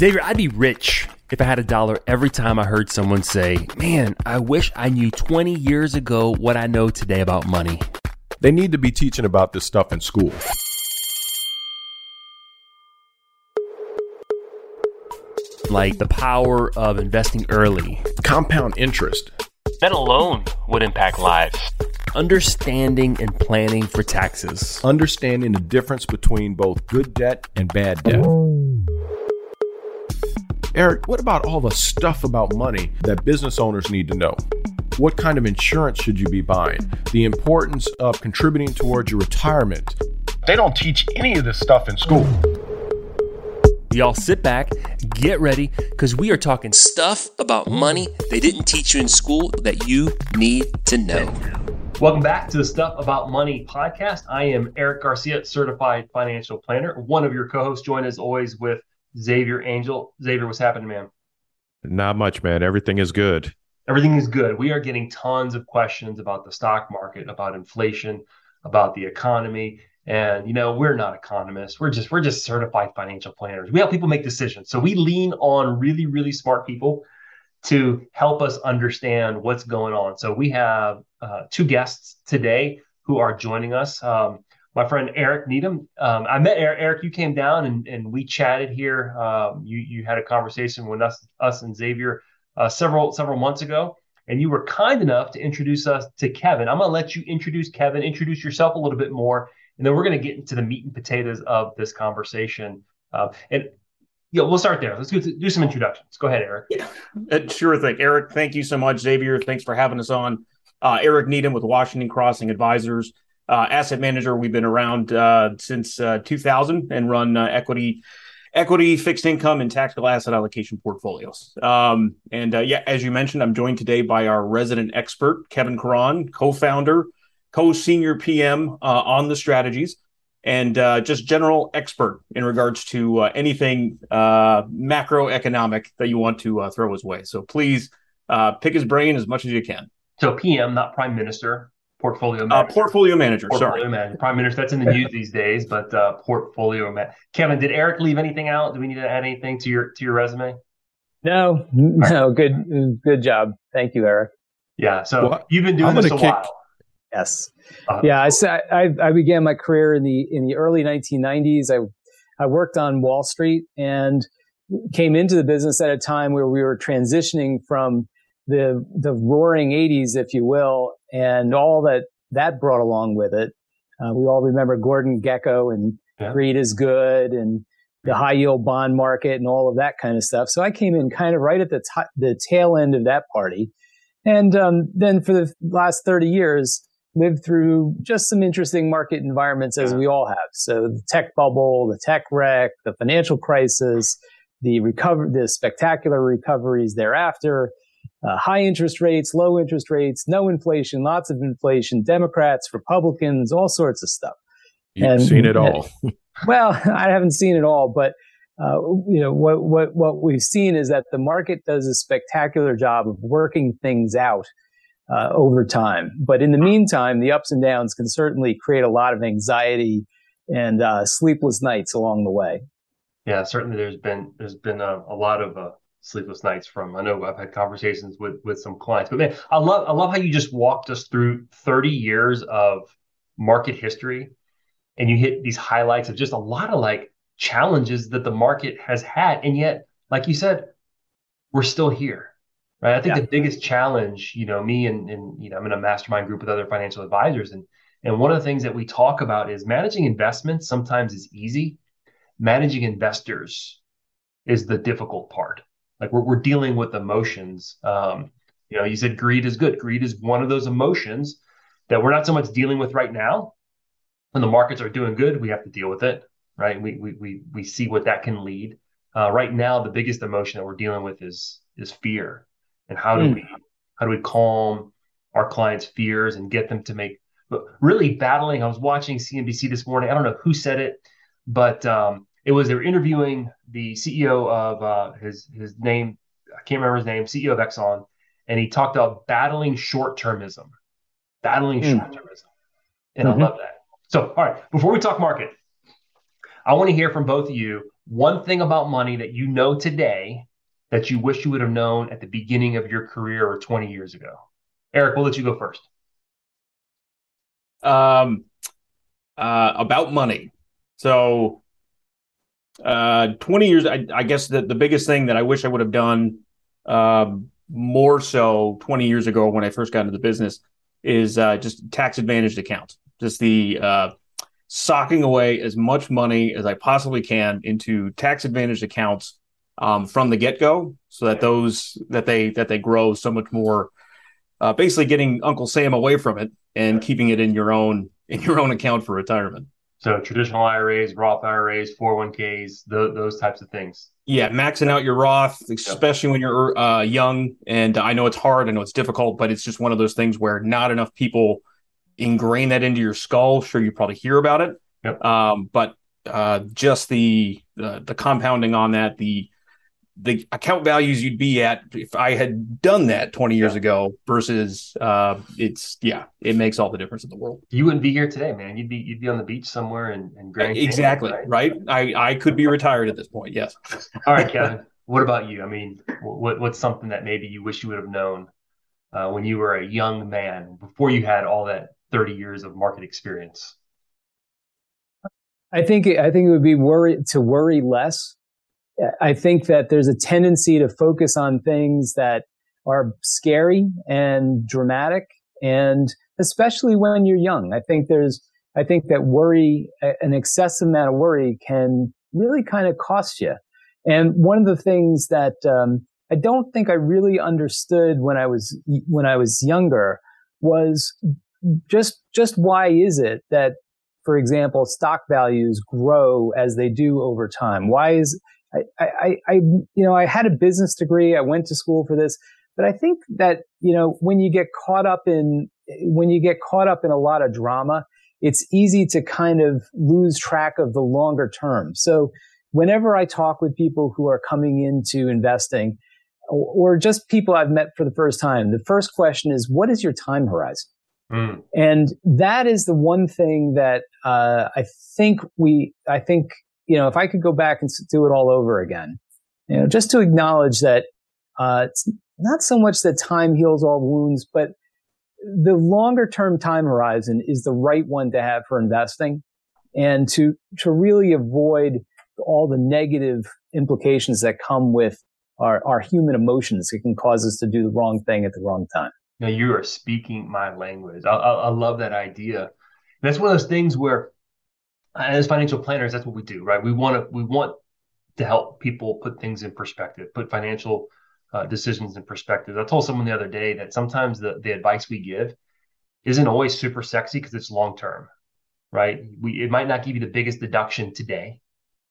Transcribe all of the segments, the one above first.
Xavier, I'd be rich if I had a dollar every time I heard someone say, Man, I wish I knew 20 years ago what I know today about money. They need to be teaching about this stuff in school. Like the power of investing early, Compound interest. that alone would impact lives. Understanding and planning for taxes. Understanding the difference between both good debt and bad debt. Eric, what about all the stuff about money that business owners need to know? What kind of insurance should you be buying? The importance of contributing towards your retirement. They don't teach any of this stuff in school. Y'all sit back, get ready, because we are talking stuff about money they didn't teach you in school that you need to know. Welcome back to the Stuff About Money podcast. I am Eric Garcia, certified financial planner, one of your co hosts, joined as always with Xavier Angel. Xavier, what's happening, man? Not much, man. Everything is good. Everything is good. We are getting tons of questions about the stock market, about inflation, about the economy. And you know, we're not economists. We're just we're just certified financial planners. We help people make decisions. So we lean on really, really smart people to help us understand what's going on. So we have uh, two guests today who are joining us. Um, my friend Eric Needham. Um, I met Eric. Eric, you came down and, and we chatted here. Um, you you had a conversation with us us and Xavier uh, several several months ago, and you were kind enough to introduce us to Kevin. I'm gonna let you introduce Kevin, introduce yourself a little bit more, and then we're gonna get into the meat and potatoes of this conversation. Uh, and yeah, we'll start there. Let's do, do some introductions. Go ahead, Eric. Uh, Sure thing. Eric, thank you so much. Xavier, thanks for having us on. Uh, Eric Needham with Washington Crossing Advisors, uh, asset manager. We've been around uh, since uh, 2000 and run uh, equity, equity, fixed income, and tactical asset allocation portfolios. Um, and uh, yeah, as you mentioned, I'm joined today by our resident expert, Kevin Caron, co-founder, co-senior PM uh, on the strategies. And uh, just general expert in regards to uh, anything macroeconomic that you want to throw his way. So please pick his brain as much as you can. So PM, not Prime Minister, portfolio Uh, manager. portfolio manager, portfolio sorry. manager. Prime Minister, that's in the news these days, but uh, portfolio man. Kevin, did Eric leave anything out? Do we need to add anything to your to your resume? No, no, good, good job. Thank you, Eric. Yeah. So Well, you've been doing this a gonna kick- while. Yes. Uh, Yeah, I, sa- I, I began my career in the in the early 1990s. I I worked on Wall Street and came into the business at a time where we were transitioning from the the roaring 80s, if you will, and all that that brought along with it. Uh, we all remember Gordon Gekko and Yeah. Greed is Good and the high yield bond market and all of that kind of stuff. So I came in kind of right at the t- the tail end of that party, and um, then for the last 30 years lived through just some interesting market environments as Yeah. we all have. So the tech bubble, the tech wreck, the financial crisis, the recover, the spectacular recoveries thereafter, uh, high interest rates, low interest rates, no inflation, lots of inflation, Democrats, Republicans, all sorts of stuff. You've And- seen it all. Well, I haven't seen it all, but uh, you know what what what we've seen is that the market does a spectacular job of working things out uh, over time. But in the meantime, the ups and downs can certainly create a lot of anxiety and uh, sleepless nights along the way. Yeah. Certainly, there's been there's been a, a lot of uh, sleepless nights from. I know I've had conversations with with some clients, but man, I love I love how you just walked us through 30 years of market history, and you hit these highlights of just a lot of like challenges that the market has had, and yet, like you said, we're still here. Right. I think Yeah. the biggest challenge, you know, me and, and you know, I'm in a mastermind group with other financial advisors. And and one of the things that we talk about is managing investments sometimes is easy. Managing investors is the difficult part. Like we're, we're dealing with emotions. Um, you know, you said greed is good. Greed is one of those emotions that we're not so much dealing with right now. When the markets are doing good, we have to deal with it, right? We we we we see what that can lead. Uh, right now, the biggest emotion that we're dealing with is is fear, and how do Mm. we how do we calm our clients' fears and get them to make but really battling. I was watching CNBC this morning. I don't know who said it, but um, it was they were interviewing the CEO of uh, his his name. I can't remember his name. CEO of Exxon, and he talked about battling short termism, battling Mm. short termism, and Mhm. I love that. So, all right, before we talk market, I want to hear from both of you one thing about money that you know today that you wish you would have known at the beginning of your career or 20 years ago. Eric, we'll let you go first. Um, uh, about money. So, uh, 20 years, I, I guess the, the biggest thing that I wish I would have done um, more so 20 years ago when I first got into the business is uh, just tax advantaged accounts. Just the uh, socking away as much money as I possibly can into tax advantaged accounts um, from the get go, so that those that they that they grow so much more. Uh, basically, getting Uncle Sam away from it and keeping it in your own in your own account for retirement. So traditional IRAs, Roth IRAs, 401ks, the, those types of things. Yeah, maxing out your Roth, especially when you're uh, young. And I know it's hard, I know it's difficult, but it's just one of those things where not enough people ingrain that into your skull. Sure, you probably hear about it, yep. um, but uh, just the uh, the compounding on that, the the account values you'd be at if I had done that 20 years yeah. ago versus uh, it's yeah, it makes all the difference in the world. You wouldn't be here today, man. You'd be you'd be on the beach somewhere and in Grand Exactly, Canyon, right? right? I, I could be retired at this point, yes. all right, Kevin. What about you? I mean, what what's something that maybe you wish you would have known uh, when you were a young man before you had all that 30 years of market experience? I think I think it would be worry to worry less I think that there's a tendency to focus on things that are scary and dramatic and especially when you're young. I think there's, I think that worry, an excessive amount of worry can really kind of cost you. And one of the things that, um, I don't think I really understood when I was, when I was younger was just, just why is it that, for example, stock values grow as they do over time? Why is, I, I, I, you know, I had a business degree. I went to school for this, but I think that, you know, when you get caught up in, when you get caught up in a lot of drama, it's easy to kind of lose track of the longer term. So whenever I talk with people who are coming into investing or, or just people I've met for the first time, the first question is, what is your time horizon? Mm. And that is the one thing that uh, I think we, I think you know, if I could go back and do it all over again, you know, just to acknowledge that uh, it's not so much that time heals all wounds, but the longer term time horizon is the right one to have for investing and to, to really avoid all the negative implications that come with our, our human emotions. It can cause us to do the wrong thing at the wrong time. Now you are speaking my language. I, I, I love that idea. That's one of those things where as financial planners, that's what we do, right? We want to we want to help people put things in perspective, put financial uh, decisions in perspective. I told someone the other day that sometimes the the advice we give isn't always super sexy because it's long term, right? We it might not give you the biggest deduction today.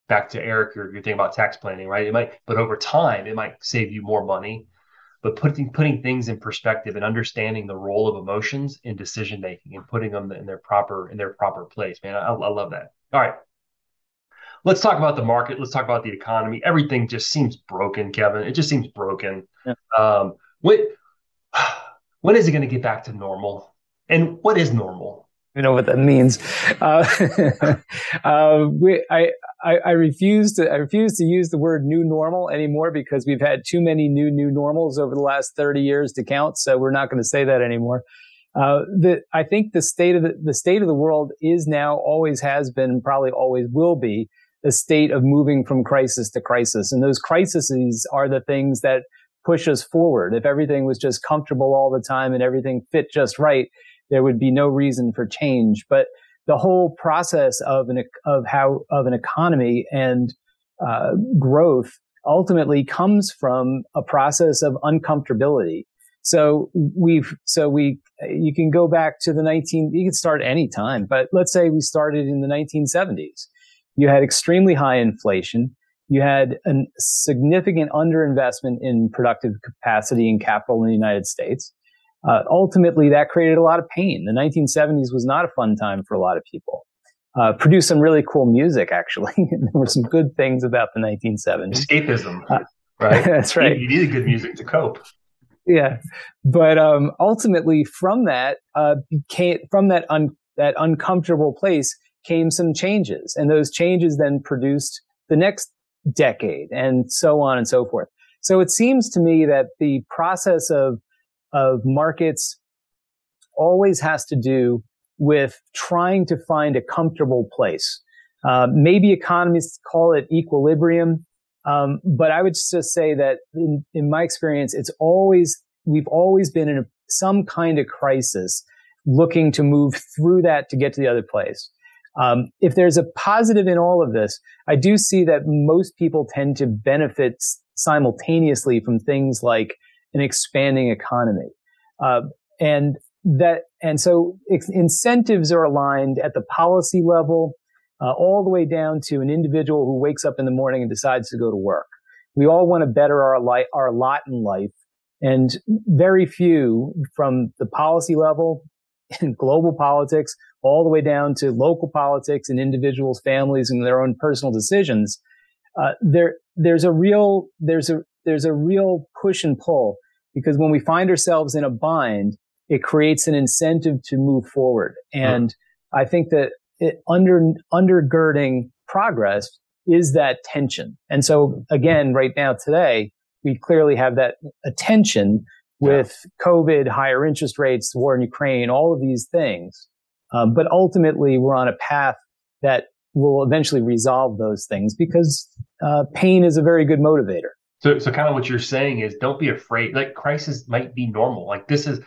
Back to Eric, you're, you're thinking about tax planning, right? It might, but over time, it might save you more money but putting putting things in perspective and understanding the role of emotions in decision making and putting them in their proper in their proper place man. I, I, love that. All right. Let's talk about the market. Let's talk about the economy. Everything just seems broken kevin. It just seems broken. Yeah. um, when when is it going to get back to normal? And what is normal you know what that means. Uh, uh, we, I, I, I, refuse to I refuse to use the word new normal anymore because we've had too many new new normals over the last 30 years to count. So we're not going to say that anymore. Uh, the, I think the state of the, the state of the world is now, always has been, probably always will be a state of moving from crisis to crisis. And those crises are the things that push us forward. If everything was just comfortable all the time and everything fit just right, there would be no reason for change. But the whole process of an of how of an economy and uh, growth ultimately comes from a process of uncomfortability. So we've so we you can go back to the 19 you can start any time, but let's say we started in the 1970s. You had extremely high inflation. You had a significant underinvestment in productive capacity and capital in the United States uh, ultimately that created a lot of pain. The 1970s was not a fun time for a lot of people. Uh, produced some really cool music, actually. there were some good things about the 1970s. Escapism, uh, right? that's right. You, you needed good music to cope. Yeah, but um, ultimately, from that uh, became from that un- that uncomfortable place came some changes and those changes then produced the next decade and so on and so forth. So it seems to me that the process of, of markets always has to do with trying to find a comfortable place. Uh, maybe economists call it equilibrium. Um, but I would just say that in, in my experience, it's always, we've always been in a, some kind of crisis looking to move through that to get to the other place. Um, if there's a positive in all of this, I do see that most people tend to benefit simultaneously from things like an expanding economy. Uh, and that, and so incentives are aligned at the policy level, uh, all the way down to an individual who wakes up in the morning and decides to go to work. We all want to better our life, our lot in life. And very few from the policy level in global politics all the way down to local politics and individuals, families and their own personal decisions. Uh, there, there's a real, there's a, there's a real push and pull because when we find ourselves in a bind, it creates an incentive to move forward. And I think that it, under, undergirding progress is that tension. And so again, right now today, we clearly have that attention with yeah. COVID, higher interest rates, the war in Ukraine, all of these things. Um, but ultimately, we're on a path that will eventually resolve those things because uh, pain is a very good motivator. So, so kind of what you're saying is, don't be afraid. Like crisis might be normal. Like this is,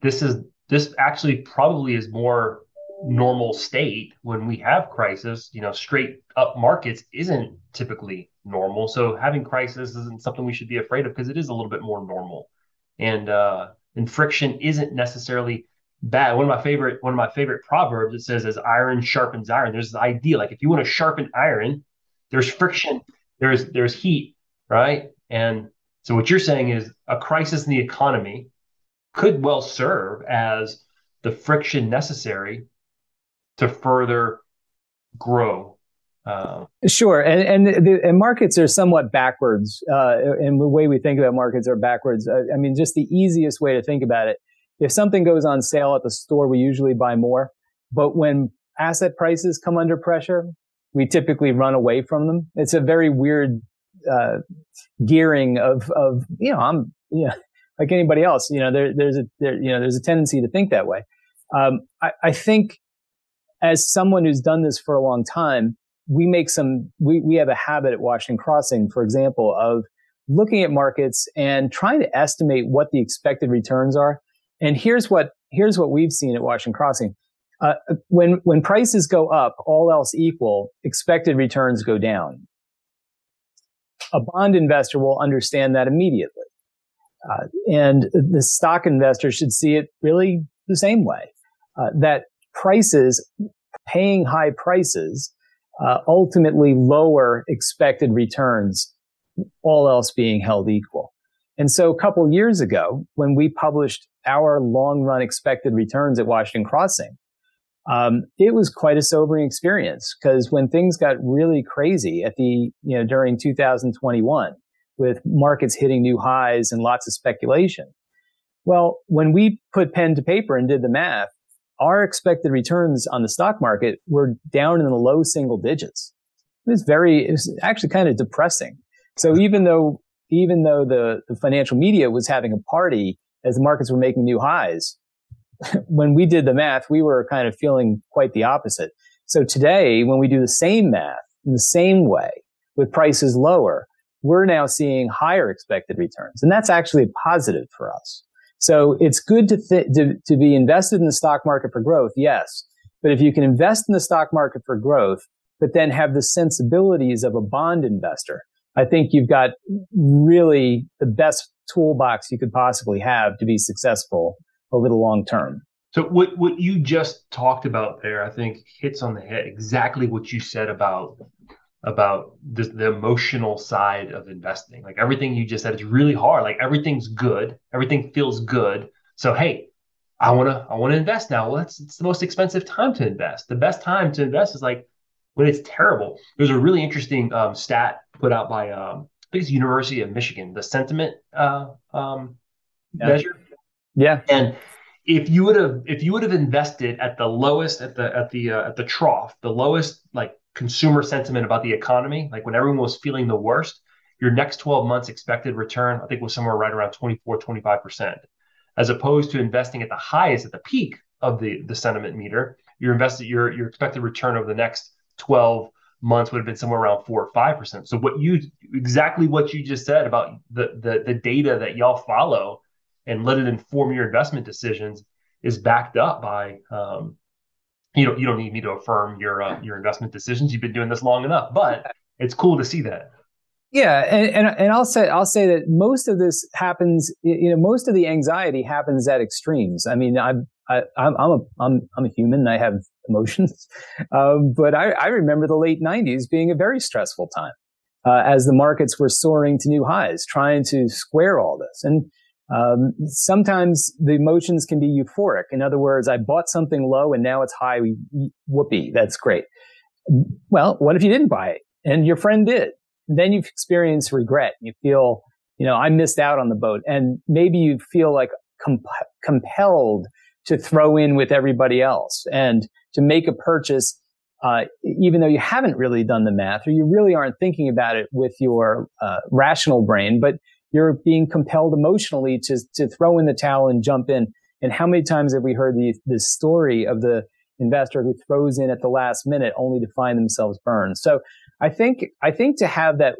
this is, this actually probably is more normal state when we have crisis. You know, straight up markets isn't typically normal. So having crisis isn't something we should be afraid of because it is a little bit more normal, and uh, and friction isn't necessarily bad. One of my favorite one of my favorite proverbs it says as iron sharpens iron. There's this idea like if you want to sharpen iron, there's friction, there's there's heat, right? And so what you're saying is a crisis in the economy could well serve as the friction necessary to further grow. Uh, sure, and and, the, and markets are somewhat backwards, uh, and the way we think about markets are backwards. Uh, I mean, just the easiest way to think about it if something goes on sale at the store, we usually buy more. But when asset prices come under pressure, we typically run away from them. It's a very weird uh, gearing of of you know I'm you know like anybody else you know there there's a there, you know there's a tendency to think that way. Um, I, I think as someone who's done this for a long time, we make some we we have a habit at Washington Crossing, for example, of looking at markets and trying to estimate what the expected returns are and here's what here's what we've seen at Washington Crossing. Uh, when when prices go up, all else equal, expected returns go down. A bond investor will understand that immediately, uh, and the stock investor should see it really the same way. Uh, that prices, paying high prices, uh, ultimately lower expected returns, all else being held equal. And so a couple years ago, when we published our long run expected returns at Washington Crossing, um, it was quite a sobering experience because when things got really crazy at the, you know, during 2021 with markets hitting new highs and lots of speculation. Well, when we put pen to paper and did the math, our expected returns on the stock market were down in the low single digits. It was very, it was actually kind of depressing. So even though even though the, the financial media was having a party as the markets were making new highs, when we did the math, we were kind of feeling quite the opposite. So today, when we do the same math in the same way with prices lower, we're now seeing higher expected returns. And that's actually positive for us. So it's good to, th- to, to be invested in the stock market for growth. Yes. But if you can invest in the stock market for growth, but then have the sensibilities of a bond investor, I think you've got really the best toolbox you could possibly have to be successful over the long term. So what what you just talked about there, I think hits on the head exactly what you said about about the, the emotional side of investing. Like everything you just said, it's really hard. Like everything's good, everything feels good. So hey, I wanna I wanna invest now. Well, that's it's the most expensive time to invest. The best time to invest is like when it's terrible. There's a really interesting um, stat put out by um, I think it's University of Michigan, the sentiment uh, um, yeah. measure. Yeah, and if you would have if you would have invested at the lowest at the at the uh, at the trough, the lowest like consumer sentiment about the economy, like when everyone was feeling the worst, your next 12 months expected return, I think was somewhere right around 24, 25%, as opposed to investing at the highest, at the peak of the, the sentiment meter, your invested, your, your expected return over the next 12 months would have been somewhere around four or 5%. So what you, exactly what you just said about the, the, the data that y'all follow and let it inform your investment decisions is backed up by, um, you know, you don't need me to affirm your uh, your investment decisions. You've been doing this long enough, but it's cool to see that. Yeah, and, and, and I'll say I'll say that most of this happens. You know, most of the anxiety happens at extremes. I mean, I'm I, I'm I'm a I'm I'm a human. I have emotions, um, but I, I remember the late '90s being a very stressful time uh, as the markets were soaring to new highs, trying to square all this. And um, sometimes the emotions can be euphoric. In other words, I bought something low and now it's high. Whoopee, that's great. Well, what if you didn't buy it and your friend did? Then you've experienced regret. You feel, you know, I missed out on the boat, and maybe you feel like comp- compelled to throw in with everybody else and to make a purchase, uh, even though you haven't really done the math or you really aren't thinking about it with your uh, rational brain, but you're being compelled emotionally to, to throw in the towel and jump in. And how many times have we heard the, the story of the investor who throws in at the last minute only to find themselves burned? So I think, I think to have that,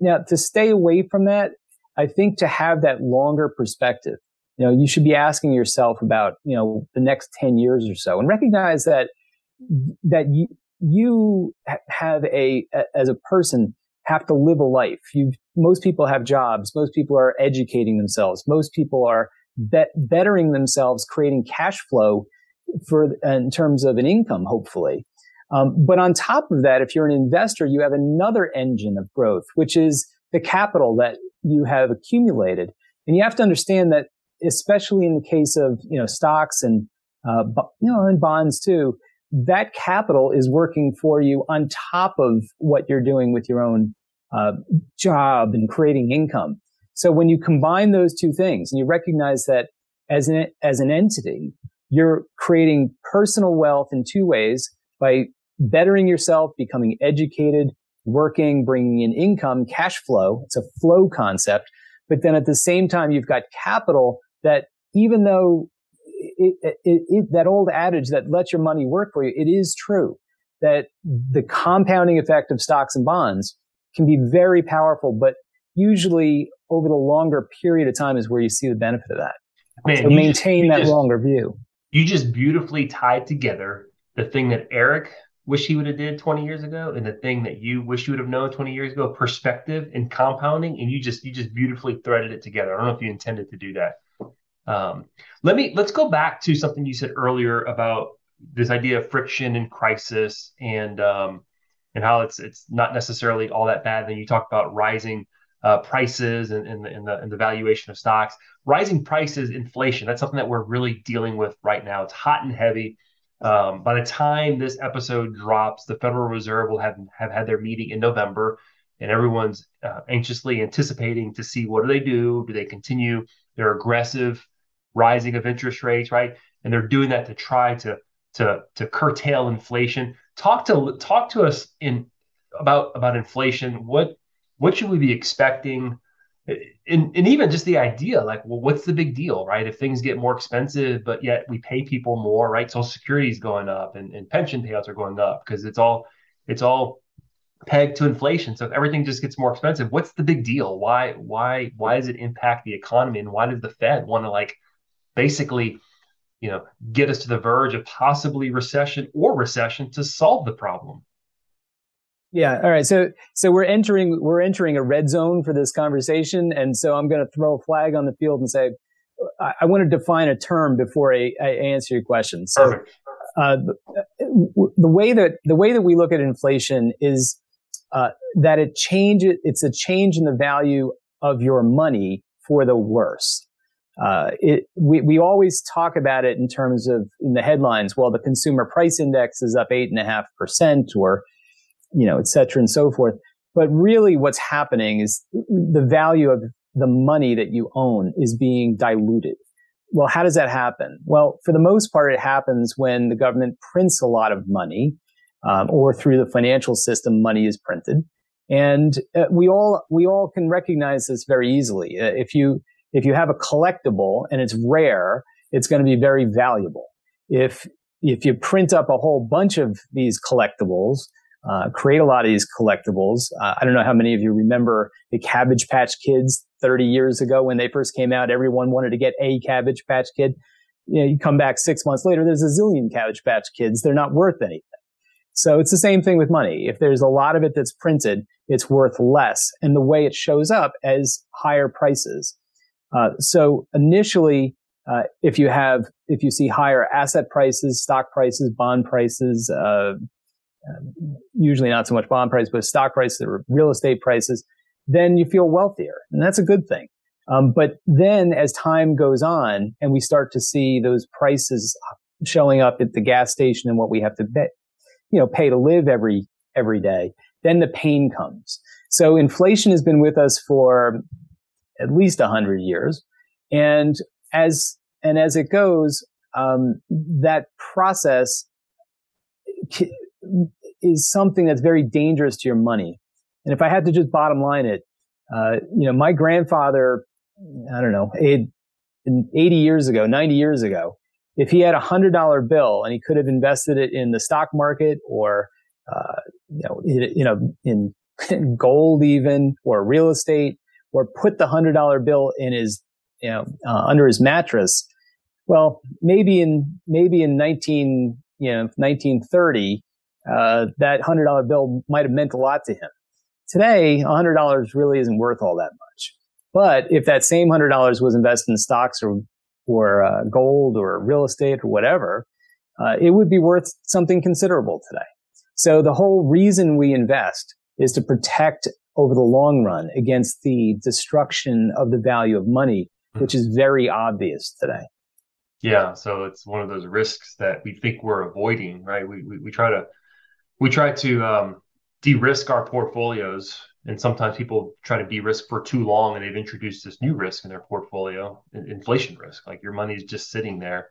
now to stay away from that, I think to have that longer perspective, you know, you should be asking yourself about, you know, the next 10 years or so and recognize that, that you, you have a, as a person, have to live a life. You, most people have jobs. Most people are educating themselves. Most people are bettering themselves, creating cash flow for, in terms of an income, hopefully. Um, but on top of that, if you're an investor, you have another engine of growth, which is the capital that you have accumulated. And you have to understand that, especially in the case of, you know, stocks and, uh, you know, and bonds too, that capital is working for you on top of what you're doing with your own uh, job and creating income. So when you combine those two things and you recognize that as an, as an entity, you're creating personal wealth in two ways by bettering yourself, becoming educated, working, bringing in income, cash flow. It's a flow concept. But then at the same time, you've got capital that even though it, it, it, that old adage that let your money work for you, it is true that the compounding effect of stocks and bonds can be very powerful, but usually over the longer period of time is where you see the benefit of that. Man, so maintain just, that just, longer view. You just beautifully tied together the thing that Eric wish he would have did 20 years ago and the thing that you wish you would have known 20 years ago perspective and compounding and you just you just beautifully threaded it together i don't know if you intended to do that um, let me let's go back to something you said earlier about this idea of friction and crisis and um, and how it's it's not necessarily all that bad. Then you talk about rising uh, prices and, and, the, and, the, and the valuation of stocks. Rising prices, inflation. That's something that we're really dealing with right now. It's hot and heavy. Um, by the time this episode drops, the Federal Reserve will have have had their meeting in November, and everyone's uh, anxiously anticipating to see what do they do. Do they continue their aggressive rising of interest rates, right? And they're doing that to try to to to curtail inflation. Talk to talk to us in about about inflation. What what should we be expecting? And, and even just the idea, like, well, what's the big deal, right? If things get more expensive, but yet we pay people more, right? Social Security is going up and, and pension payouts are going up because it's all it's all pegged to inflation. So if everything just gets more expensive, what's the big deal? Why why why does it impact the economy? And why does the Fed want to like basically you know get us to the verge of possibly recession or recession to solve the problem. Yeah. All right. So so we're entering we're entering a red zone for this conversation. And so i'm going to throw a flag on the field and say i, I want to define a term before I, I answer your question. So uh, the, the way that the way that we look at inflation is uh, that it changes it's a change in the value of your money for the worse uh, it, we, we always talk about it in terms of in the headlines. Well, the consumer price index is up eight and a half percent or, you know, et cetera and so forth. But really what's happening is the value of the money that you own is being diluted. well, how does that happen? Well, for the most part, it happens when the government prints a lot of money, um, or through the financial system, money is printed. And uh, we all we all can recognize this very easily. Uh, if you if you have a collectible and it's rare, it's going to be very valuable. If if you print up a whole bunch of these collectibles, uh, create a lot of these collectibles. Uh, I don't know how many of you remember the Cabbage Patch Kids 30 years ago when they first came out. Everyone wanted to get a Cabbage Patch Kid. You know, you come back six months later, there's a zillion Cabbage Patch Kids. They're not worth anything. So it's the same thing with money. If there's a lot of it that's printed, it's worth less. And the way it shows up as higher prices. Uh, so initially, uh, if you have, if you see higher asset prices, stock prices, bond prices, uh, usually not so much bond prices, but stock prices or real estate prices, then you feel wealthier. And that's a good thing. Um, but then as time goes on and we start to see those prices showing up at the gas station and what we have to pay, you know, pay to live every, every day, then the pain comes. So inflation has been with us for at least a hundred years. And as, and as it goes, um, that process is something that's very dangerous to your money. And if I had to just bottom line it, uh, you know, my grandfather, I don't know, 80 years ago, 90 years ago, if he had a hundred dollar bill and he could have invested it in the stock market or, uh, you know, in, you know, in gold even or real estate or put the hundred dollar bill in his, you know, uh, under his mattress. Well, maybe in, maybe in 19, you know, 1930, uh, that hundred dollar bill might have meant a lot to him. Today, hundred dollars really isn't worth all that much. But if that same hundred dollars was invested in stocks or or uh, gold or real estate or whatever, uh, it would be worth something considerable today. So the whole reason we invest is to protect over the long run against the destruction of the value of money, hmm. which is very obvious today. Yeah, so it's one of those risks that we think we're avoiding, right? We we, we try to we try to um, de-risk our portfolios and sometimes people try to de-risk for too long and they've introduced this new risk in their portfolio inflation risk like your money is just sitting there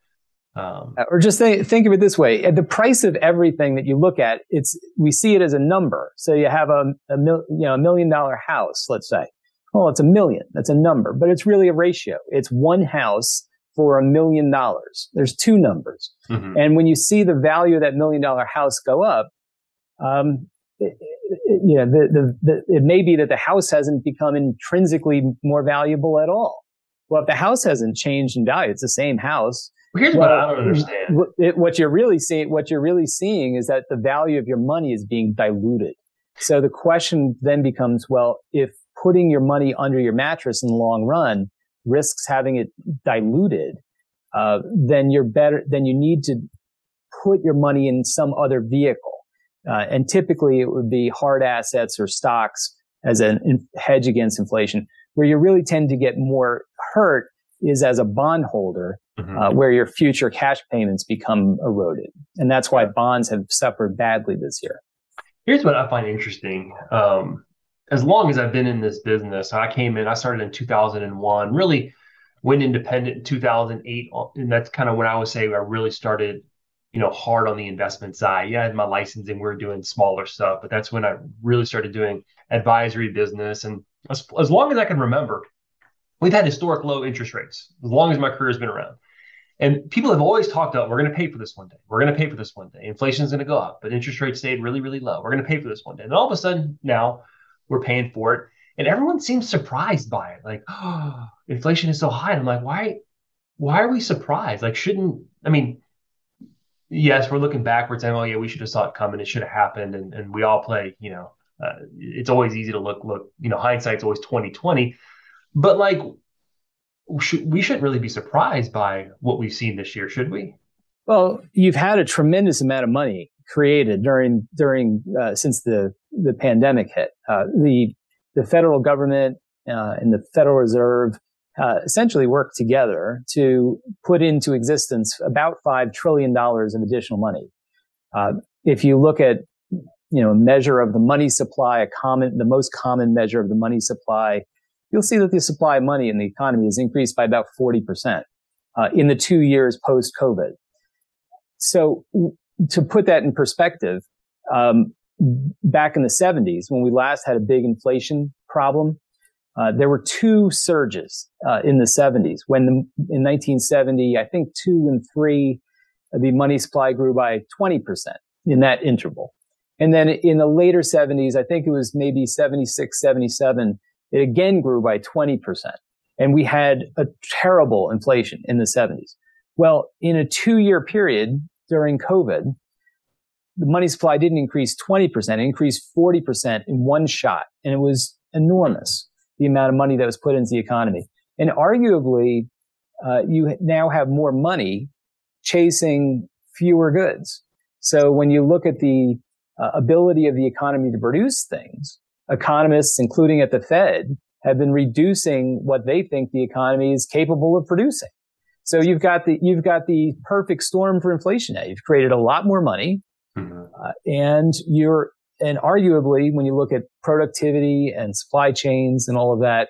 um, or just think, think of it this way. At the price of everything that you look at it's we see it as a number. So you have a, a mil, you know a million dollar house let's say. Well, it's a million. That's a number but it's really a ratio. It's one house for a million dollars. There's two numbers. Mm-hmm. and when you see the value of that million dollar house go up um, it, it, you know, the, the, the, it may be that the house hasn't become intrinsically more valuable at all. Well, if the house hasn't changed in value, it's the same house. Here's well, what I don't understand. It, what you're really seeing, what you're really seeing is that the value of your money is being diluted. So the question then becomes, well, if putting your money under your mattress in the long run risks having it diluted, uh, then you're better, then you need to put your money in some other vehicle. Uh, and typically it would be hard assets or stocks as a hedge against inflation. Where you really tend to get more hurt is as a bondholder, mm-hmm. uh, where your future cash payments become eroded. And that's why bonds have suffered badly this year. Here's what I find interesting. Um, as long as I've been in this business, I came in, I started in 2001, really went independent in 2008. And that's kind of when I would say I really started you know, hard on the investment side. Yeah, I had my licensing, we were doing smaller stuff, but that's when I really started doing advisory business. And as, as long as I can remember, we've had historic low interest rates as long as my career has been around. And people have always talked about, we're going to pay for this one day. We're going to pay for this one day. Inflation is going to go up, but interest rates stayed really, really low. We're going to pay for this one day. And all of a sudden now we're paying for it. And everyone seems surprised by it. Like, oh, inflation is so high. And I'm like, why, why are we surprised? Like, shouldn't, I mean, yes, we're looking backwards and oh yeah, we should have saw it coming. It should have happened. And and we all play, you know, uh, it's always easy to look look, you know, hindsight's always 2020. But like we shouldn't really be surprised by what we've seen this year, should we? Well, you've had a tremendous amount of money created during during uh, since the the pandemic hit. Uh, the the federal government uh, and the Federal Reserve uh, essentially work together to put into existence about $5 trillion of additional money. Uh, if you look at, you know, a measure of the money supply, a common, the most common measure of the money supply, you'll see that the supply of money in the economy has increased by about 40%. uh, in the two years post COVID. So to put that in perspective, um, back in the 70s, when we last had a big inflation problem, uh, there were two surges uh, in the 70s. When the, in 1970, I think two and three, the money supply grew by 20% in that interval. And then in the later 70s, I think it was maybe 76, 77, it again grew by 20%. And we had a terrible inflation in the 70s. Well, in a two year period during COVID, the money supply didn't increase 20%, it increased 40% in one shot. And it was enormous, the amount of money that was put into the economy. And arguably, uh, you now have more money chasing fewer goods. So when you look at the uh, ability of the economy to produce things, economists, including at the Fed, have been reducing what they think the economy is capable of producing. So you've got the you've got the perfect storm for inflation. Now you've created a lot more money, mm-hmm. uh, and you're and arguably when you look at productivity and supply chains and all of that,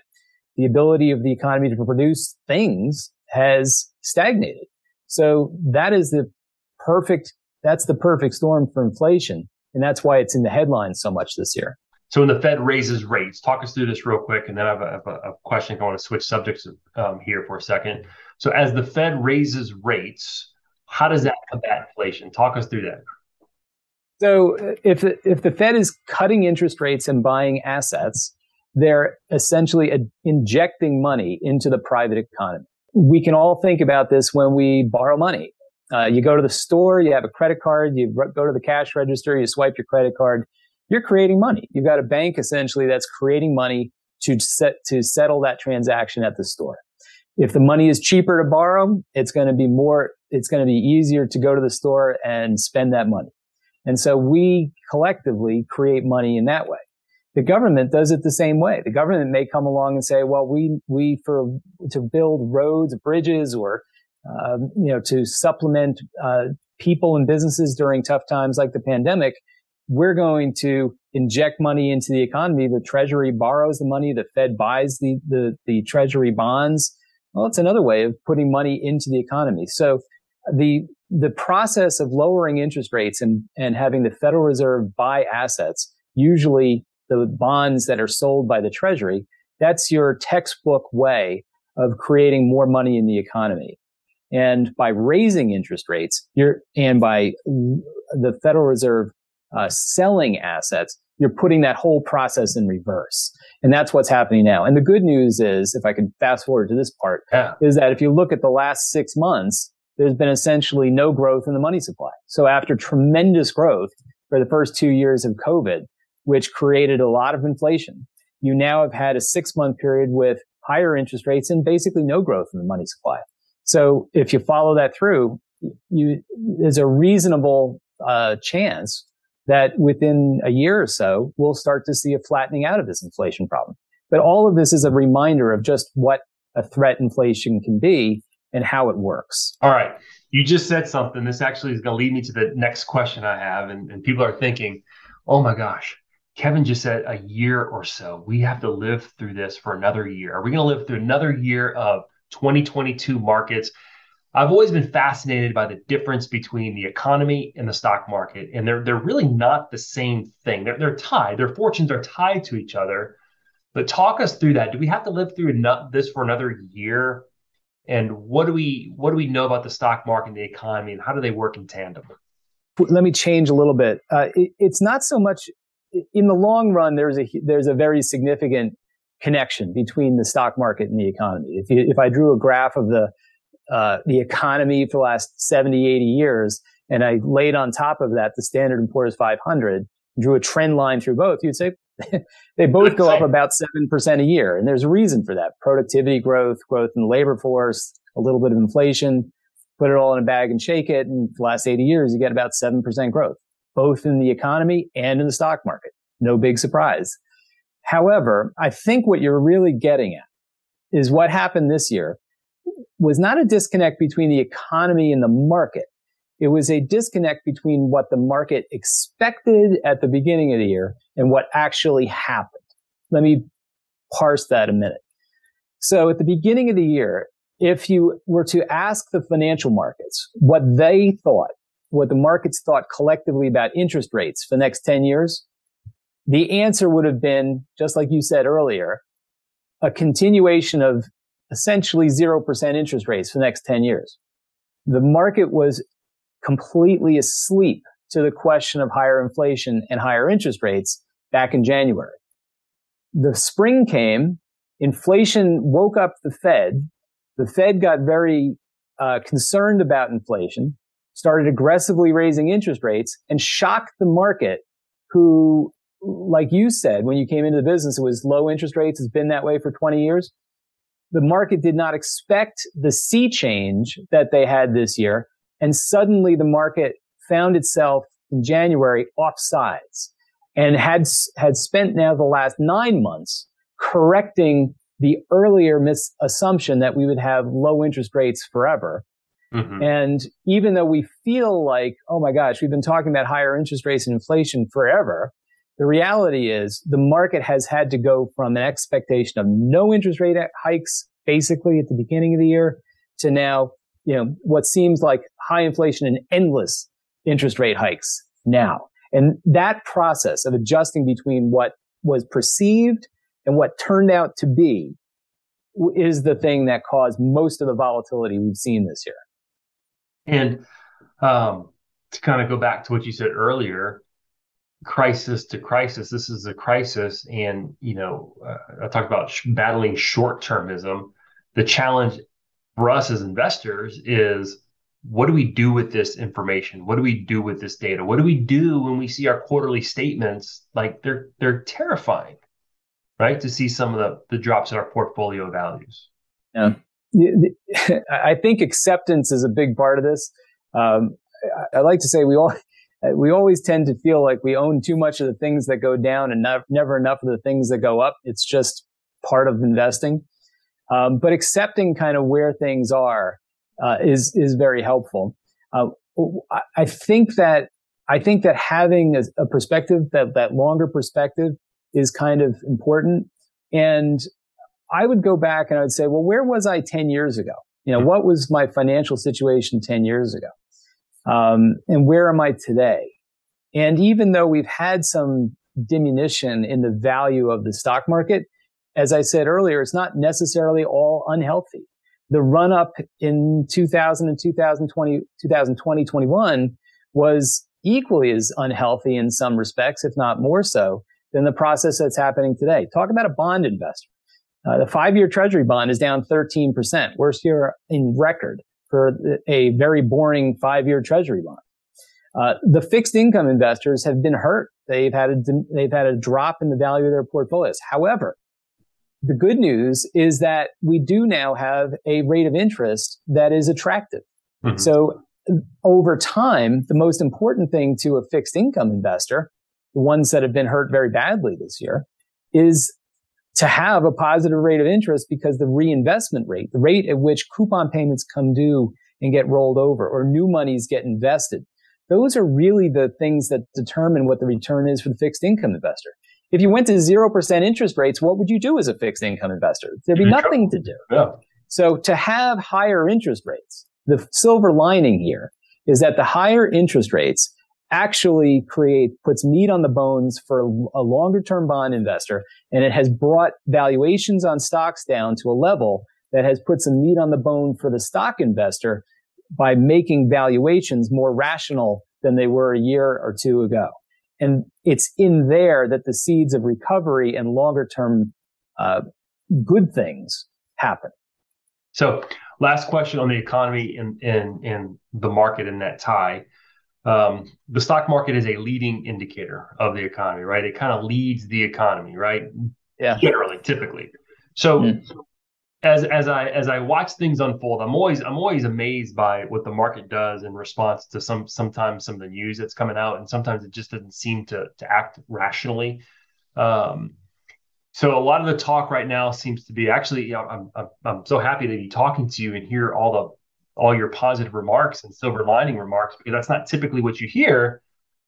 the ability of the economy to produce things has stagnated. So that is the perfect that's the perfect storm for inflation, and that's why it's in the headlines so much this year. So when the Fed raises rates, talk us through this real quick, and then I have a, a question. I want to switch subjects um, here for a second. So as the Fed raises rates, how does that combat inflation? Talk us through that. So if the, if the Fed is cutting interest rates and buying assets, they're essentially injecting money into the private economy. We can all think about this when we borrow money. Uh, you go to the store, you have a credit card, you go to the cash register, you swipe your credit card you're creating money. You've got a bank essentially that's creating money to set, to settle that transaction at the store. If the money is cheaper to borrow, it's going to be more, it's going to be easier to go to the store and spend that money. And so we collectively create money in that way. The government does it the same way. The government may come along and say, well, we, we, for, to build roads, bridges, or, uh, you know, to supplement, uh, people and businesses during tough times like the pandemic, we're going to inject money into the economy. The Treasury borrows the money. The Fed buys the, the, the Treasury bonds. Well, it's another way of putting money into the economy. So the, the process of lowering interest rates and, and having the Federal Reserve buy assets, usually the bonds that are sold by the Treasury, that's your textbook way of creating more money in the economy. And by raising interest rates, you're, and by the Federal Reserve uh, selling assets, you're putting that whole process in reverse. And that's what's happening now. And the good news is, if I could fast forward to this part, yeah. is that if you look at the last six months, there's been essentially no growth in the money supply. So after tremendous growth for the first two years of COVID, which created a lot of inflation, you now have had a six month period with higher interest rates and basically no growth in the money supply. So if you follow that through, you, there's a reasonable uh, chance that within a year or so, we'll start to see a flattening out of this inflation problem. But all of this is a reminder of just what a threat inflation can be and how it works. All right. You just said something. This actually is going to lead me to the next question I have. And, and people are thinking, oh my gosh, Kevin just said a year or so. We have to live through this for another year. Are we going to live through another year of 2022 markets I've always been fascinated by the difference between the economy and the stock market, and they're they're really not the same thing. They're they're tied. Their fortunes are tied to each other. But talk us through that. Do we have to live through this for another year? And what do we what do we know about the stock market and the economy, and how do they work in tandem? Let me change a little bit. Uh, it, it's not so much in the long run. There's a there's a very significant connection between the stock market and the economy. If you, if I drew a graph of the uh, the economy for the last 70, 80 years, and I laid on top of that the Standard & Poor's 500, drew a trend line through both, you'd say they both go up about 7% a year. And there's a reason for that. Productivity growth, growth in the labor force, a little bit of inflation, put it all in a bag and shake it. And the last 80 years, you get about 7% growth, both in the economy and in the stock market. No big surprise. However, I think what you're really getting at is what happened this year was not a disconnect between the economy and the market. It was a disconnect between what the market expected at the beginning of the year and what actually happened. Let me parse that a minute. So at the beginning of the year, if you were to ask the financial markets what they thought, what the markets thought collectively about interest rates for the next 10 years, the answer would have been, just like you said earlier, a continuation of essentially 0% interest rates for the next 10 years. The market was completely asleep to the question of higher inflation and higher interest rates back in January. The spring came, inflation woke up the Fed. The Fed got very uh, concerned about inflation, started aggressively raising interest rates, and shocked the market, who, like you said, when you came into the business, it was low interest rates. It's been that way for 20 years. The market did not expect the sea change that they had this year. And suddenly the market found itself in January offsides and had, had spent now the last nine months correcting the earlier misassumption that we would have low interest rates forever. Mm-hmm. And even though we feel like, oh my gosh, we've been talking about higher interest rates and inflation forever, the reality is the market has had to go from an expectation of no interest rate hikes basically at the beginning of the year to now, you know, what seems like high inflation and endless interest rate hikes now. And that process of adjusting between what was perceived and what turned out to be is the thing that caused most of the volatility we've seen this year. And um, to kind of go back to what you said earlier, crisis to crisis, this is a crisis. And, you know, uh, I talked about sh- battling short termism. The challenge for us as investors is what do we do with this information? What do we do with this data? What do we do when we see our quarterly statements? Like they're they're terrifying, right? To see some of the the drops in our portfolio values. Yeah, I think acceptance is a big part of this. Um, I like to say we all we always tend to feel like we own too much of the things that go down and not, never enough of the things that go up. It's just part of investing. Um, but accepting kind of where things are uh, is is very helpful. Uh, I think that I think that having a, a, perspective that that longer perspective is kind of important. And I would go back and I would say, well, where was I ten years ago? You know, what was my financial situation ten years ago? Um, and where am I today? And even though we've had some diminution in the value of the stock market, as I said earlier, it's not necessarily all unhealthy the run up in 2000 and 2020, 2020, 21 was equally as unhealthy in some respects, if not more so than the process that's happening today. Talk about a bond investor. Uh, the five year treasury bond is down 13%, worst year in record for a very boring five year treasury bond. Uh, the fixed income investors have been hurt. They've had a, they've had a drop in the value of their portfolios. However, the good news is that we do now have a rate of interest that is attractive. Mm-hmm. So over time, the most important thing to a fixed income investor, the ones that have been hurt very badly this year, is to have a positive rate of interest because the reinvestment rate, the rate at which coupon payments come due and get rolled over or new monies get invested, those are really the things that determine what the return is for the fixed income investor. If you went to 0% interest rates, what would you do as a fixed income investor? There'd be nothing to do. Yeah. So to have higher interest rates, the silver lining here is that the higher interest rates actually create, puts meat on the bones for a longer term bond investor. And it has brought valuations on stocks down to a level that has put some meat on the bone for the stock investor by making valuations more rational than they were a year or two ago. And it's in there that the seeds of recovery and longer term uh, good things happen. So, last question on the economy and in, in, the market in that tie. Um, the stock market is a leading indicator of the economy, right? It kind of leads the economy, right? Yeah. Generally, typically. So, mm as as I as I watch things unfold, I'm always I'm always amazed by what the market does in response to some sometimes some of the news that's coming out, and sometimes it just doesn't seem to to act rationally. Um, so a lot of the talk right now seems to be actually, you know, I'm, I'm I'm so happy to be talking to you and hear all the all your positive remarks and silver lining remarks because that's not typically what you hear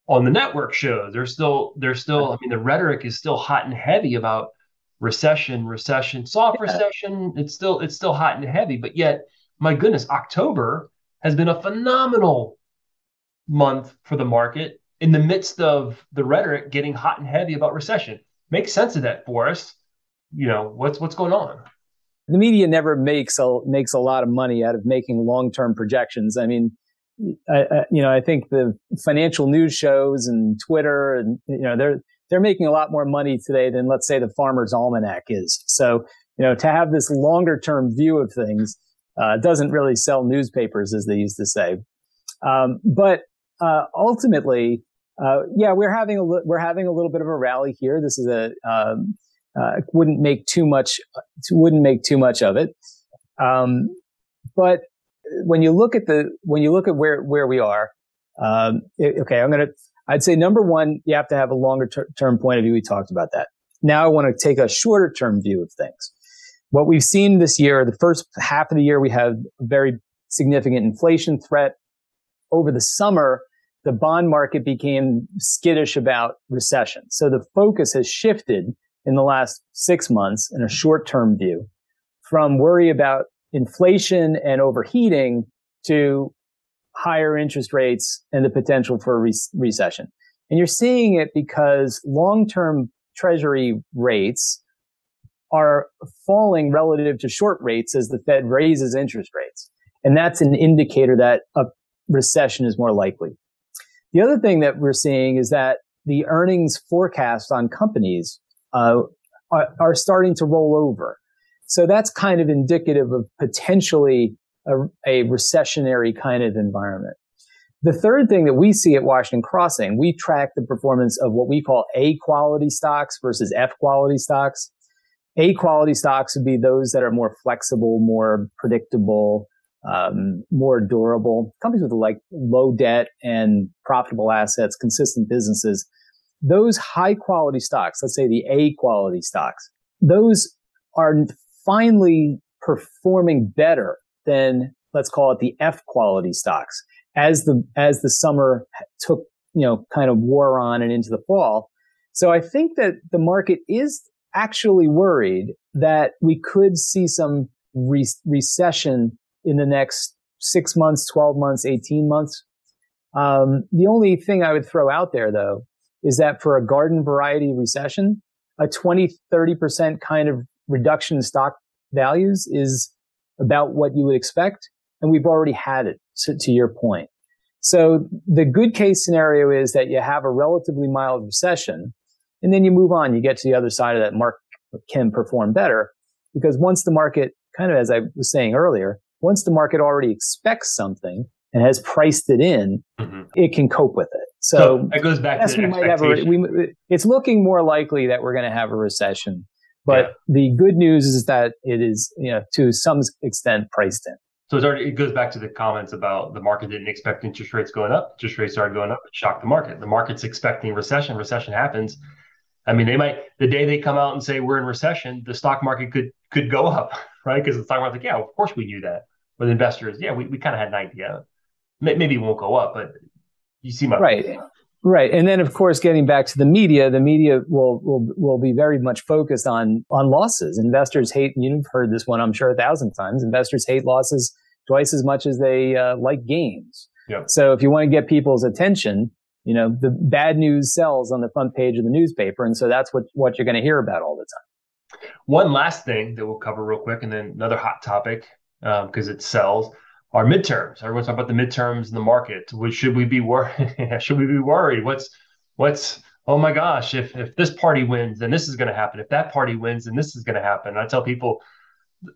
on the network shows. There's still there's still I mean the rhetoric is still hot and heavy about recession, recession, soft yeah. recession. It's still it's still hot and heavy, but yet, my goodness, October has been a phenomenal month for the market in the midst of the rhetoric getting hot and heavy about recession. Make sense of that for us. You know what's what's going on. The media never makes a makes a lot of money out of making long term projections. I mean, I, I, you know, I think the financial news shows and Twitter and you know they're they're making a lot more money today than let's say the Farmer's Almanac is. So you know, to have this longer term view of things uh, doesn't really sell newspapers, as they used to say. Um, but uh, ultimately, uh, yeah, we're having a li- we're having a little bit of a rally here. This is a um, uh, wouldn't make too much wouldn't make too much of it. Um, but when you look at the when you look at where where we are, um, it, okay, I'm gonna. I'd say number one, you have to have a longer ter- term point of view. We talked about that. Now I want to take a shorter term view of things. What we've seen this year, the first half of the year, we have a very significant inflation threat. Over the summer, the bond market became skittish about recession. So the focus has shifted in the last six months in a short term view from worry about inflation and overheating to higher interest rates and the potential for a re- recession. And you're seeing it because long-term treasury rates are falling relative to short rates as the Fed raises interest rates. And that's an indicator that a recession is more likely. The other thing that we're seeing is that the earnings forecast on companies uh, are, are starting to roll over. So that's kind of indicative of potentially a, a recessionary kind of environment. The third thing that we see at Washington Crossing, we track the performance of what we call A quality stocks versus F quality stocks. A quality stocks would be those that are more flexible, more predictable, um, more durable companies with like low debt and profitable assets, consistent businesses. Those high quality stocks, let's say the A quality stocks, those are finally performing better than let's call it the F quality stocks as the as the summer took you know kind of wore on and into the fall. So I think that the market is actually worried that we could see some re- recession in the next six months, 12 months, 18 months. Um, the only thing I would throw out there though is that for a garden variety recession, a 20, 30% kind of reduction in stock values is about what you would expect. And we've already had it to, to your point. So the good case scenario is that you have a relatively mild recession and then you move on. You get to the other side of that market can perform better because once the market kind of, as I was saying earlier, once the market already expects something and has priced it in, mm-hmm. it can cope with it. So, so that goes back to we might have a, we, it's looking more likely that we're going to have a recession but yeah. the good news is that it is, you know, to some extent priced in. So it's already, it goes back to the comments about the market didn't expect interest rates going up. Interest rates started going up. It shocked the market. The market's expecting recession. Recession happens. I mean, they might the day they come out and say we're in recession, the stock market could could go up, right? Because the stock market's like, yeah, of course we knew that. But investors, yeah, we, we kind of had an idea. Maybe it won't go up, but you see my right. Right. And then of course getting back to the media, the media will will will be very much focused on on losses. Investors hate you've heard this one I'm sure a thousand times. Investors hate losses twice as much as they uh, like gains. Yep. So if you want to get people's attention, you know, the bad news sells on the front page of the newspaper and so that's what what you're going to hear about all the time. One last thing that we'll cover real quick and then another hot topic because um, it sells our midterms. Everyone's talking about the midterms in the market. should we be worried? should we be worried? What's what's oh my gosh, if if this party wins, then this is going to happen. If that party wins, then this is going to happen. I tell people,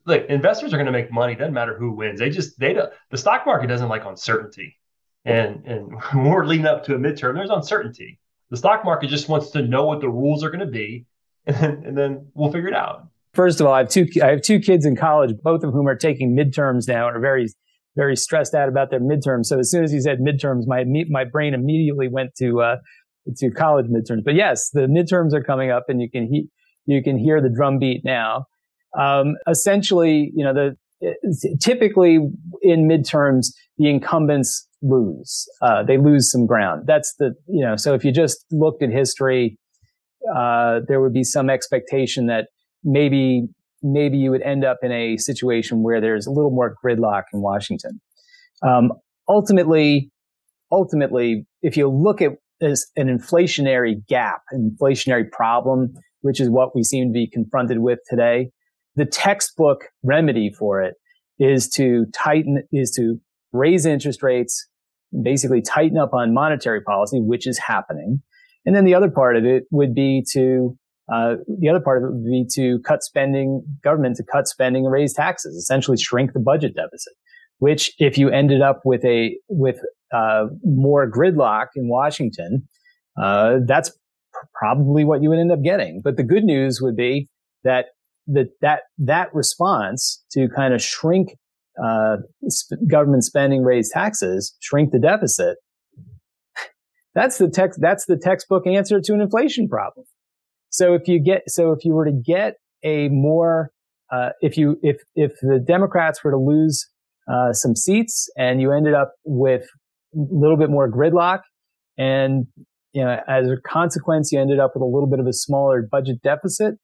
look, investors are going to make money. Doesn't matter who wins. They just they don't. The stock market doesn't like uncertainty, and and when we're leading up to a midterm, there's uncertainty. The stock market just wants to know what the rules are going to be, and then, and then we'll figure it out. First of all, I have two I have two kids in college, both of whom are taking midterms now and are very very stressed out about their midterms. So as soon as he said midterms, my my brain immediately went to uh, to college midterms. But yes, the midterms are coming up, and you can he, you can hear the drumbeat now. Um, essentially, you know, the typically in midterms, the incumbents lose. Uh, they lose some ground. That's the you know. So if you just looked at history, uh, there would be some expectation that maybe maybe you would end up in a situation where there's a little more gridlock in Washington. Um, ultimately, ultimately, if you look at an inflationary gap, an inflationary problem, which is what we seem to be confronted with today, the textbook remedy for it is to tighten, is to raise interest rates, basically tighten up on monetary policy, which is happening. And then the other part of it would be to uh, the other part of it would be to cut spending, government to cut spending and raise taxes, essentially shrink the budget deficit. Which, if you ended up with a with uh, more gridlock in Washington, uh, that's probably what you would end up getting. But the good news would be that that that that response to kind of shrink uh, sp- government spending, raise taxes, shrink the deficit. That's the text. That's the textbook answer to an inflation problem. So if you get, so if you were to get a more, uh, if you, if, if the Democrats were to lose, uh, some seats and you ended up with a little bit more gridlock and, you know, as a consequence, you ended up with a little bit of a smaller budget deficit.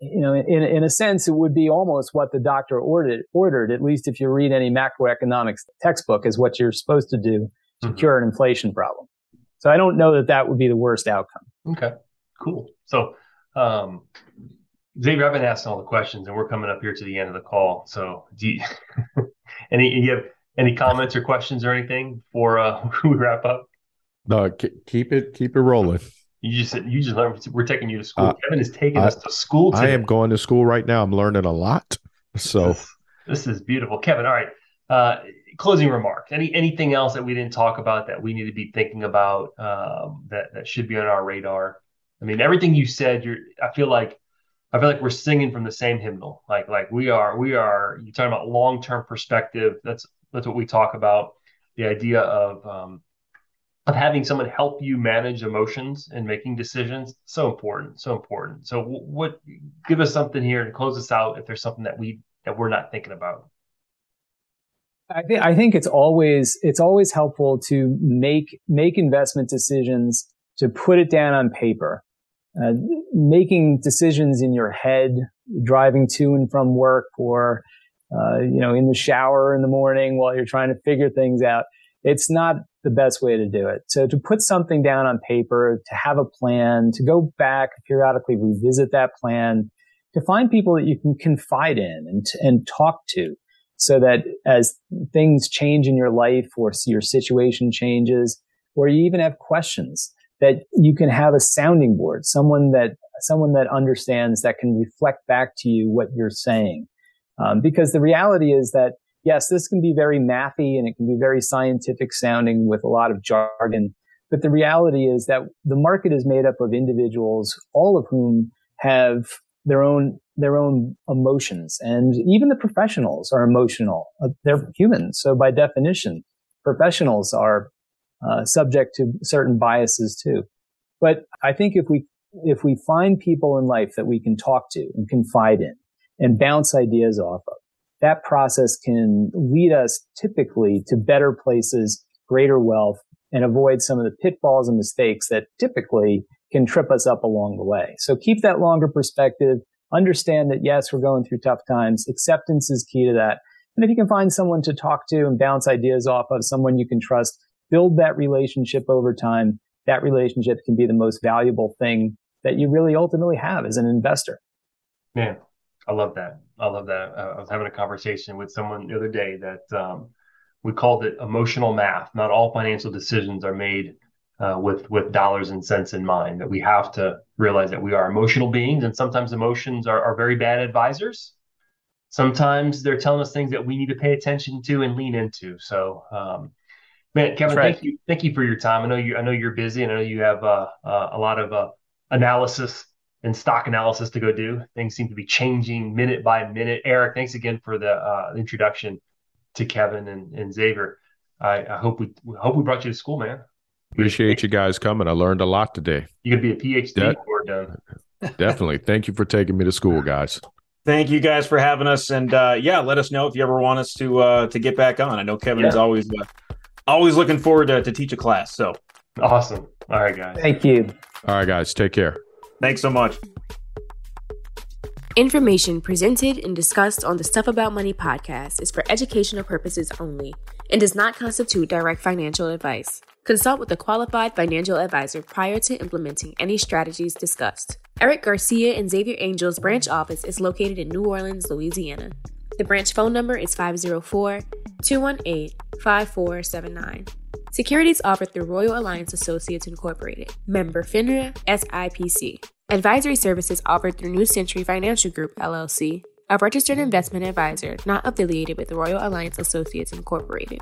You know, in, in a sense, it would be almost what the doctor ordered, ordered, at least if you read any macroeconomics textbook is what you're supposed to do to mm-hmm. cure an inflation problem. So I don't know that that would be the worst outcome. Okay. Cool. So, um, Xavier, I've been asking all the questions, and we're coming up here to the end of the call. So, do you, any you have any comments or questions or anything before uh, we wrap up? No, keep it keep it rolling. You just you just learned. We're taking you to school. Uh, Kevin is taking I, us to school. Today. I am going to school right now. I'm learning a lot. So this, this is beautiful, Kevin. All right. Uh, closing remarks. Any anything else that we didn't talk about that we need to be thinking about um, that that should be on our radar? I mean, everything you said, you're. I feel like, I feel like we're singing from the same hymnal. Like, like we are, we are. You're talking about long term perspective. That's that's what we talk about. The idea of um, of having someone help you manage emotions and making decisions so important, so important. So, what? Give us something here to close us out. If there's something that we that we're not thinking about. I think I think it's always it's always helpful to make make investment decisions to put it down on paper uh, making decisions in your head, driving to and from work or, uh, you know, in the shower in the morning while you're trying to figure things out. It's not the best way to do it. So to put something down on paper, to have a plan, to go back periodically revisit that plan, to find people that you can confide in and, and talk to so that as things change in your life or your situation changes, or you even have questions, that you can have a sounding board, someone that someone that understands that can reflect back to you what you're saying. Um, because the reality is that yes, this can be very mathy and it can be very scientific sounding with a lot of jargon. But the reality is that the market is made up of individuals, all of whom have their own their own emotions, and even the professionals are emotional. Uh, they're human, so by definition, professionals are uh, subject to certain biases too. But I think if we if we find people in life that we can talk to and confide in and bounce ideas off of, that process can lead us typically to better places, greater wealth, and avoid some of the pitfalls and mistakes that typically can trip us up along the way. So keep that longer perspective. Understand that yes, we're going through tough times. Acceptance is key to that. And if you can find someone to talk to and bounce ideas off of, someone you can trust, build that relationship over time. That relationship can be the most valuable thing that you really ultimately have as an investor. Man, I love that. I love that. Uh, I was having a conversation with someone the other day that um, we called it emotional math. Not all financial decisions are made uh, with with dollars and cents in mind. That we have to realize that we are emotional beings, and sometimes emotions are, are very bad advisors. Sometimes they're telling us things that we need to pay attention to and lean into. So um, Man, Kevin, right. thank you, thank you for your time. I know you, I know you're busy, and I know you have uh, uh, a lot of uh, analysis and stock analysis to go do. Things seem to be changing minute by minute. Eric, thanks again for the uh, introduction to Kevin and, and Xavier. I, I, hope we, we hope we brought you to school, man. Appreciate you guys coming. I learned a lot today. You could be a PhD De- or done. Definitely. Thank you for taking me to school, guys. Thank you guys for having us, and uh, yeah, let us know if you ever want us to uh, to get back on. I know Kevin yeah. is always uh, always looking forward to, to teach a class. So awesome. All right, guys. Thank you. All right, guys. Take care. Thanks so much. Information presented and discussed on the Stuff About Money podcast is for educational purposes only and does not constitute direct financial advice. Consult with a qualified financial advisor prior to implementing any strategies discussed. Eric Garcia and Xavier Angel's branch office is located in New Orleans, Louisiana. The branch phone number is 504 218 5479. Securities offered through Royal Alliance Associates Incorporated, member FINRA SIPC. Advisory services offered through New Century Financial Group LLC, a registered investment advisor not affiliated with Royal Alliance Associates Incorporated.